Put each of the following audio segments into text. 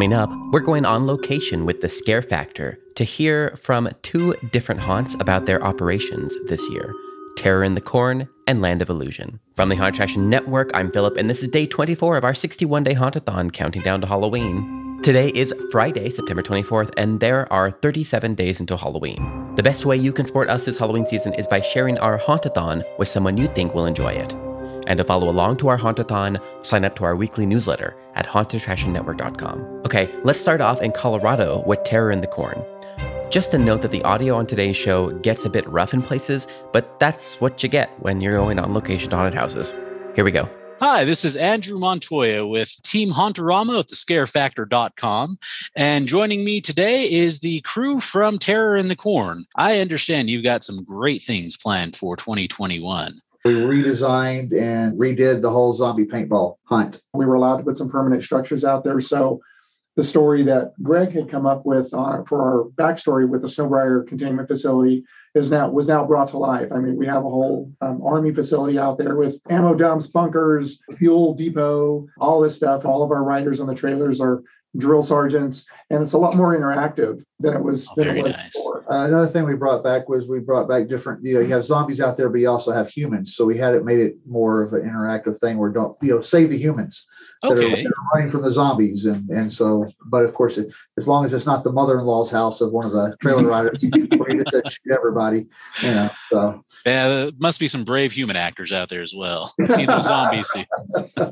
Coming up, we're going on location with the Scare Factor to hear from two different haunts about their operations this year Terror in the Corn and Land of Illusion. From the Haunt Attraction Network, I'm Philip, and this is day 24 of our 61 day hauntathon counting down to Halloween. Today is Friday, September 24th, and there are 37 days until Halloween. The best way you can support us this Halloween season is by sharing our hauntathon with someone you think will enjoy it. And to follow along to our hauntathon, sign up to our weekly newsletter at hauntattractionnetwork.com. Okay, let's start off in Colorado with Terror in the Corn. Just a note that the audio on today's show gets a bit rough in places, but that's what you get when you're going on location to haunted houses. Here we go. Hi, this is Andrew Montoya with Team Hauntarama at thescarefactor.com. And joining me today is the crew from Terror in the Corn. I understand you've got some great things planned for 2021. We redesigned and redid the whole zombie paintball hunt. We were allowed to put some permanent structures out there. So the story that Greg had come up with on, for our backstory with the Snowbrier containment facility is now was now brought to life. I mean, we have a whole um, army facility out there with ammo dumps, bunkers, fuel depot, all this stuff. All of our riders on the trailers are drill sergeants, and it's a lot more interactive than it was. Oh, than very it was nice. before. Uh, another thing we brought back was we brought back different, you know, you have zombies out there, but you also have humans. So we had it made it more of an interactive thing where don't, you know, save the humans that, are, Okay. that are running from the zombies. And and so, but of course, it, as long as it's not the mother-in-law's house of one of the trailer riders, where you just said shoot everybody, you know. So Yeah, there must be some brave human actors out there as well. See those zombies. see-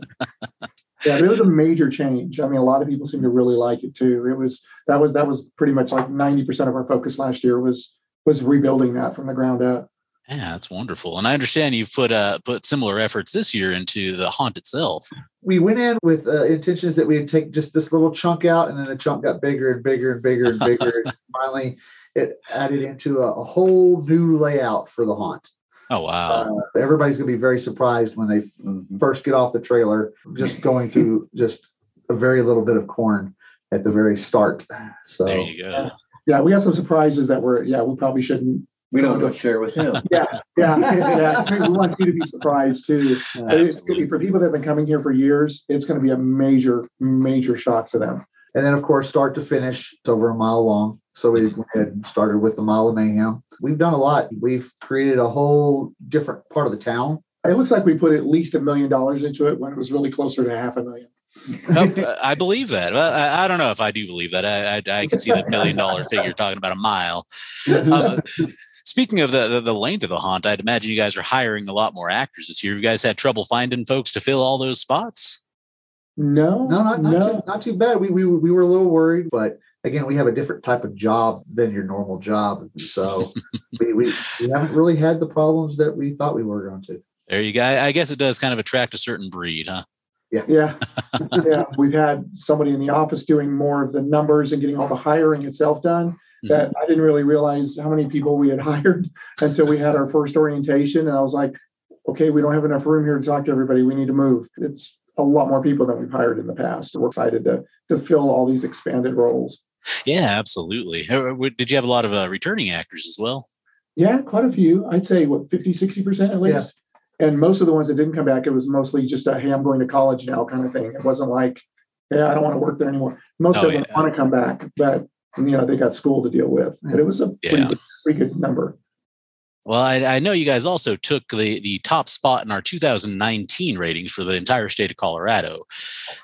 Yeah, it was a major change. I mean, a lot of people seem to really like it too. It was that was that was pretty much like ninety percent of our focus last year was was rebuilding that from the ground up. Yeah, that's wonderful. And I understand you've put uh put similar efforts this year into the haunt itself. we went in with uh, intentions that we'd take just this little chunk out, and then the chunk got bigger and bigger and bigger and bigger. and finally, it added into a, a whole new layout for the haunt. Oh wow. Uh, everybody's going to be very surprised when they first get off the trailer, just going through just a very little bit of corn at the very start. So there you go. Yeah, we got some surprises that were yeah we probably shouldn't. We don't go share with him. Yeah, yeah, yeah. We want you to be surprised too. But it's gonna be for people that have been coming here for years. It's going to be a major major shock to them. And then, of course, start to finish, it's over a mile long. So we went ahead and started with the Mile of Mayhem. We've done a lot. We've created a whole different part of the town. It looks like we put at least a million dollars into it when it was really closer to half a million. Oh, I believe that. Well, I, I don't know if I do believe that. I I, I can see the million dollar figure talking about a mile. Uh, speaking of the, the the length of the haunt, I'd imagine you guys are hiring a lot more actors this year. Have you guys had trouble finding folks to fill all those spots? No, No, not, not, no. Too, not too bad. We, we, we were a little worried, but again, we have a different type of job than your normal job. So we, we, we haven't really had the problems that we thought we were going to. There you go. I I guess it does kind of attract a certain breed, huh? Yeah. Yeah, yeah. We've had somebody in the office doing more of the numbers and getting all the hiring itself done. Mm-hmm. That I didn't really realize how many people we had hired until we had our first orientation, and I was like, okay, we don't have enough room here to talk to everybody. We need to move. It's a lot more people than we've hired in the past. We're excited to to fill all these expanded roles. Yeah, absolutely. Uh, Did you have a lot of uh, returning actors as well? Yeah, quite a few. I'd say what 50, 60% at Yeah. least. And most of the ones that didn't come back, it was mostly just a hey, I'm going to college now kind of thing. It wasn't like, yeah, I don't want to work there anymore. Most Oh, of them yeah. want to come back, but you know, they got school to deal with. But it was a pretty, Yeah. good, pretty good number. Well, I, I know you guys also took the, the top spot in our 2019 ratings for the entire state of Colorado.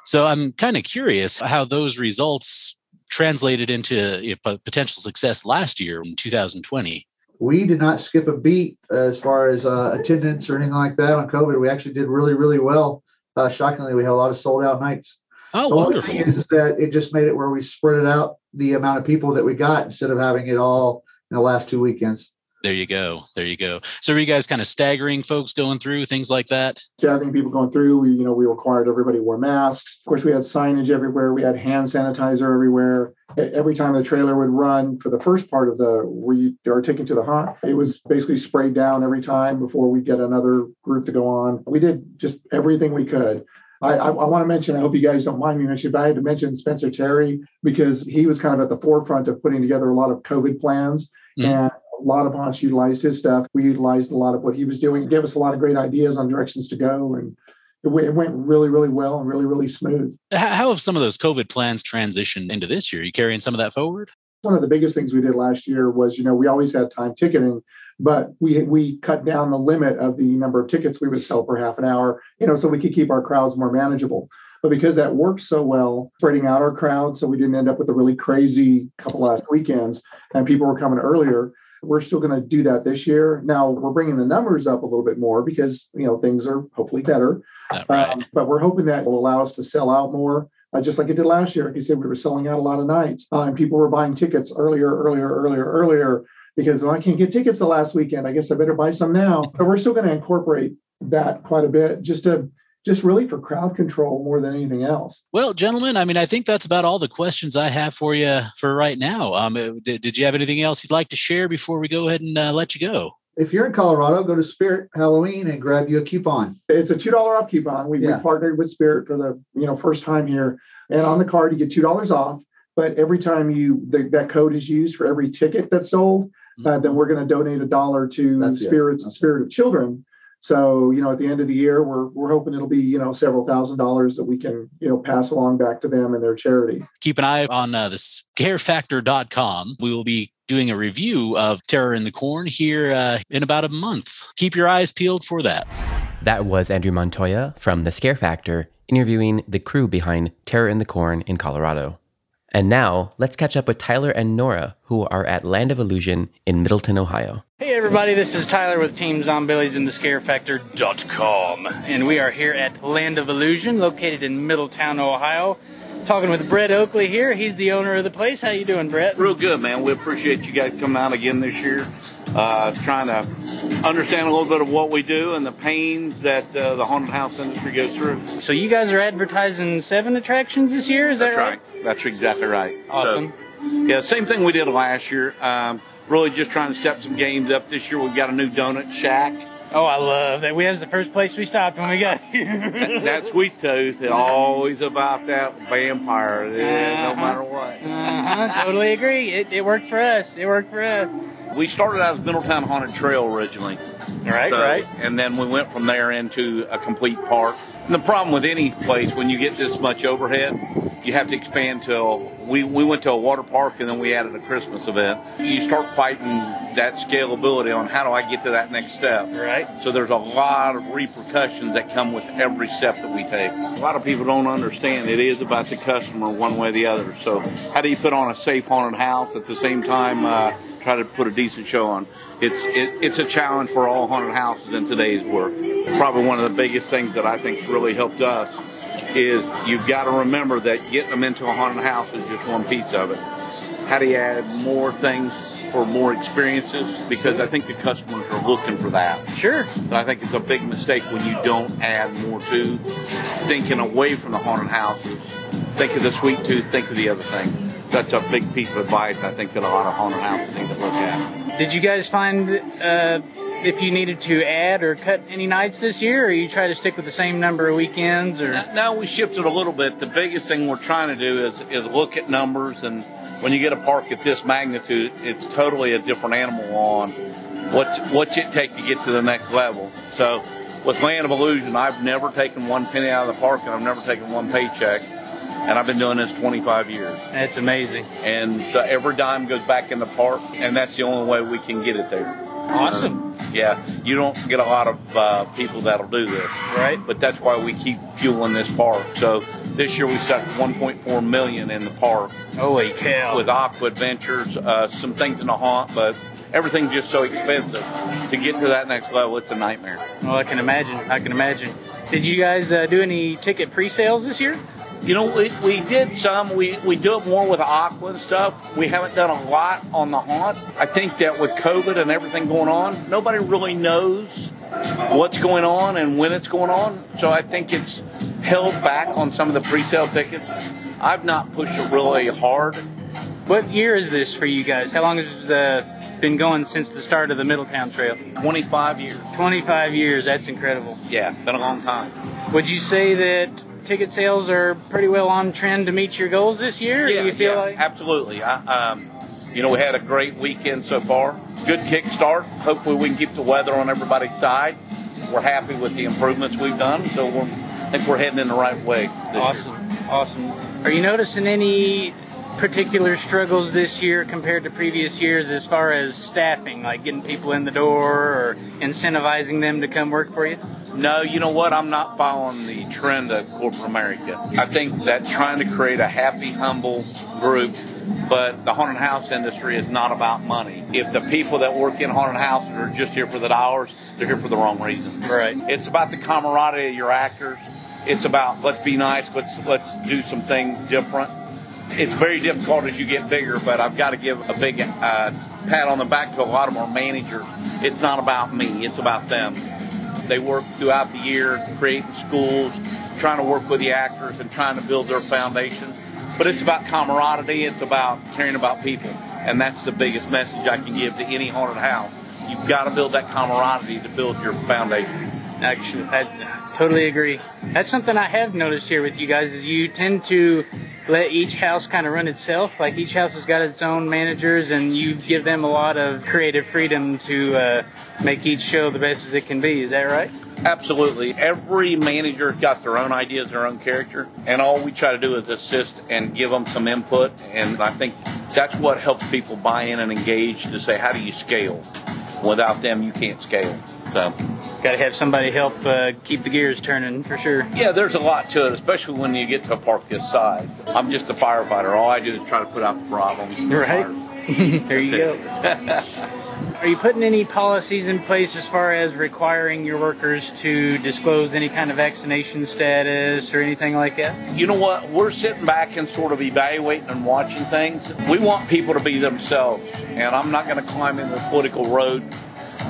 So I'm kind of curious how those results translated into you know, po- potential success last year in 2020. We did not skip a beat as far as uh, attendance or anything like that on COVID. We actually did really, really well. Uh, shockingly, we had a lot of sold out nights. Oh, the only wonderful. thing is, is that it just made it where we spread it out the amount of people that we got instead of having it all in the last two weekends. There you go. There you go. So are you guys kind of staggering folks going through things like that? Having people going through, we, you know, we required everybody wore masks. Of course, we had signage everywhere. We had hand sanitizer everywhere. Every time the trailer would run for the first part of the we are taking to the hunt, it was basically sprayed down every time before we get another group to go on. We did just everything we could. I, I, I want to mention, I hope you guys don't mind me mentioning, but I had to mention Spencer Terry because he was kind of at the forefront of putting together a lot of COVID plans. Mhm. And a lot of haunts utilized his stuff. We utilized a lot of what he was doing. Gave us a lot of great ideas on directions to go. And it, w- it went really, really well and really, really smooth. How have some of those COVID plans transitioned into this year? Are you carrying some of that forward? One of the biggest things we did last year was, you know, we always had time ticketing, but we we cut down the limit of the number of tickets we would sell per half an hour, you know, so we could keep our crowds more manageable. But because that worked so well, spreading out our crowd, so we didn't end up with a really crazy couple last weekends, and people were coming earlier. We're still going to do that this year. Now we're bringing the numbers up a little bit more because you know things are hopefully better. Right. Um, but we're hoping that will allow us to sell out more, uh, just like it did last year. Like you said, we were selling out a lot of nights, uh, and people were buying tickets earlier, earlier, earlier, earlier because well, I can't get tickets the last weekend. I guess I better buy some now. So we're still going to incorporate that quite a bit, just to just really for crowd control more than anything else. Well, gentlemen, I mean, I think that's about all the questions I have for you for right now. Um, did, did you have anything else you'd like to share before we go ahead and uh, let you go? If you're in Colorado, go to Spirit Halloween and grab you a coupon. It's a two dollar off coupon. We, Yeah. we partnered with Spirit for the you know first time here, and on the card you get two dollars off. But every time you the, that code is used for every ticket that's sold, uh, then we're going to donate a dollar to That's it. Spirits Spirit of Children. So you know at the end of the year, we're we're hoping it'll be you know several thousand dollars that we can you know pass along back to them and their charity. Keep an eye on uh, the scarefactor.com. We will be doing a review of Terror in the Corn here uh, in about a month. Keep your eyes peeled for that. That was Andrew Montoya from The Scare Factor interviewing the crew behind Terror in the Corn in Colorado. And now, let's catch up with Tyler and Nora, who are at Land of Illusion in Middletown, Ohio. Hey everybody, this is Tyler with Team Zombillies and the ScareFactor.com. And we are here at Land of Illusion, located in Middletown, Ohio. Talking with Brett Oakley here. He's the owner of the place. How you doing, Brett? Real good, man. We appreciate you guys coming out again this year, uh, trying to understand a little bit of what we do and the pains that uh, the haunted house industry goes through. So you guys are advertising seven attractions this year, is That's that right. That's exactly right. Awesome. So, yeah, same thing we did last year. Um, really just trying to step some games up this year. We've got a new donut shack. Oh, I love that. We that was the first place we stopped when we got here. That sweet tooth is always about that vampire, yeah, no matter what. uh-huh, totally agree. It, it worked for us. It worked for us. We started out as Middletown Haunted Trail originally. Right, So- right. And then we went from there into a complete park. And the problem with any place, when you get this much overhead, you have to expand till we, we went to a water park and then we added a Christmas event. You start fighting that scalability on how do I get to that next step. Right. So there's a lot of repercussions that come with every step that we take. A lot of people don't understand it is about the customer one way or the other. So how do you put on a safe haunted house at the same time uh, try to put a decent show on? It's it, it's a challenge for all haunted houses in today's work. Probably one of the biggest things that I think's really helped us is you've got to remember that getting them into a haunted house is just one piece of it. How do you add more things for more experiences? Because I think the customers are looking for that. Sure. I think it's a big mistake when you don't add more to thinking away from the haunted houses. Think of the sweet tooth, think of the other thing. That's a big piece of advice I think that a lot of haunted houses need to look at. Did you guys find uh, if you needed to add or cut any nights this year, or you try to stick with the same number of weekends? Or Now we shifted a little bit. The biggest thing we're trying to do is, is look at numbers, and when you get a park at this magnitude, it's totally a different animal on what's what's it take to get to the next level. So with Land of Illusion, I've never taken one penny out of the park, and I've never taken one paycheck, and I've been doing this 25 years. that's amazing. and so every dime goes back in the park, and that's the only way we can get it there. Awesome. Yeah, you don't get a lot of uh, people that'll do this, Right. but that's why we keep fueling this park. So this year we stuck 1.4 million in the park Holy cow. with Aqua Adventures, uh, some things in the haunt, but everything's just so expensive to get to that next level. It's a nightmare. well, I can imagine. I can imagine. Did you guys uh, do any ticket pre-sales this year? You know, we, we did some. We, we do it more with Aqua and stuff. We haven't done a lot on the haunt. I think that with COVID and everything going on, nobody really knows what's going on and when it's going on. So I think it's held back on some of the pre-sale tickets. I've not pushed it really hard. What year is this for you guys? How long has it uh, been going since the start of the Middletown Trail? 25 years. 25 years. That's incredible. Yeah, been a long time. Would you say that ticket sales are pretty well on trend to meet your goals this year? Yeah, do you feel yeah, like absolutely. I, um, you know, we had a great weekend so far. Good kickstart. Hopefully, we can keep the weather on everybody's side. We're happy with the improvements we've done, so we're I think we're heading in the right way. Awesome, year. awesome. Are you noticing any particular struggles this year compared to previous years as far as staffing, like getting people in the door or incentivizing them to come work for you? No, you know what? I'm not following the trend of corporate America. I think that trying to create a happy, humble group, but the haunted house industry is not about money. If the people that work in haunted houses are just here for the dollars, they're here for the wrong reason. Right. It's about the camaraderie of your actors. It's about let's be nice, let's let's do some things different it's very difficult as you get bigger, but I've got to give a big uh, pat on the back to a lot of our managers. It's not about me, it's about them. They work throughout the year creating schools, trying to work with the actors and trying to build their foundation. But it's about camaraderie, it's about caring about people. And that's the biggest message I can give to any haunted house. You've got to build that camaraderie to build your foundation. Actually, I totally agree. That's something I have noticed here with you guys is you tend to let each house kind of run itself. Like each house has got its own managers, and you give them a lot of creative freedom to uh, make each show the best as it can be. Is that right? Absolutely. Every manager's got their own ideas, their own character, and all we try to do is assist and give them some input. And I think that's what helps people buy in and engage to say, how do you scale? Without them, you can't scale. So, got to have somebody help uh, keep the gears turning for sure. Yeah, there's a lot to it, especially when you get to a park this size. I'm just a firefighter. All I do is try to put out the problems. Right. there you go. Are you putting any policies in place as far as requiring your workers to disclose any kind of vaccination status or anything like that? You know what? We're sitting back and sort of evaluating and watching things. We want people to be themselves, and I'm not going to climb in the political road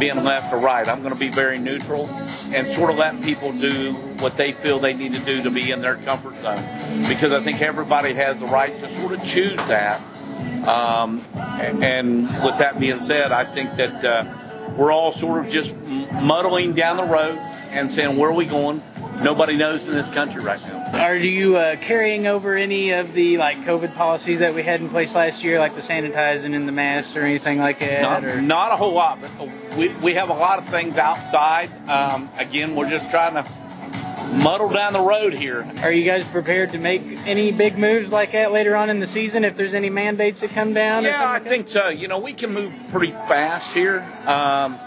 being left or right. I'm going to be very neutral and sort of let people do what they feel they need to do to be in their comfort zone. Because I think everybody has the right to sort of choose that um, and with that being said, I think that uh, we're all sort of just muddling down the road and saying, where are we going? Nobody knows in this country right now. Are you uh, carrying over any of the like COVID policies that we had in place last year, like the sanitizing and the masks or anything like that? Not, not a whole lot, but we, we have a lot of things outside. Um, again, we're just trying to muddle down the road here. Are you guys prepared to make any big moves like that later on in the season if there's any mandates that come down? Yeah, I think so. You know, we can move pretty fast here. Um,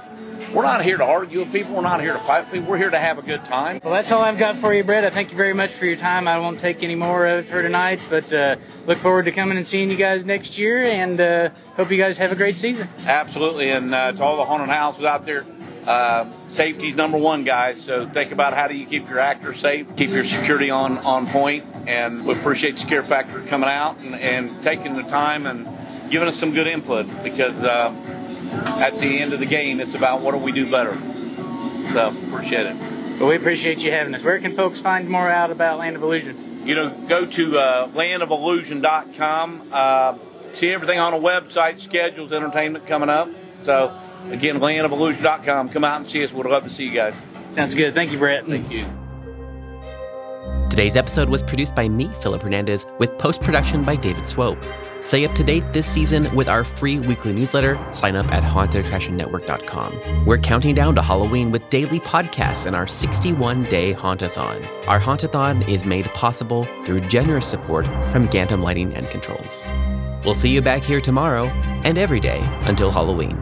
we're not here to argue with people. We're not here to fight with people. We're here to have a good time. Well, that's all I've got for you, Brett. I thank you very much for your time. I won't take any more of it for tonight, but uh, look forward to coming and seeing you guys next year and uh, hope you guys have a great season. Absolutely. And uh, to all the haunted houses out there, uh, safety's number one, guys. So think about how do you keep your actors safe, keep your security on on point, and we appreciate Scare Factor coming out and, and taking the time and giving us some good input because uh, at the end of the game, it's about what do we do better. So appreciate it. Well, we appreciate you having us. Where can folks find more out about Land of Illusion? You know, go to uh, landofillusion.com. Uh, see everything on the website, schedules, entertainment coming up. So Again, landofillusion.com. Come out and see us. We'd love to see you guys. Sounds good. Thank you, Brett. Thank you. Today's episode was produced by me, Philip Hernandez, with post production by David Swope. Stay up to date this season with our free weekly newsletter. Sign up at hauntedattractionnetwork.com. We're counting down to Halloween with daily podcasts and our 61 day Hauntathon. Our Hauntathon is made possible through generous support from Gantom Lighting and Controls. We'll see you back here tomorrow and every day until Halloween.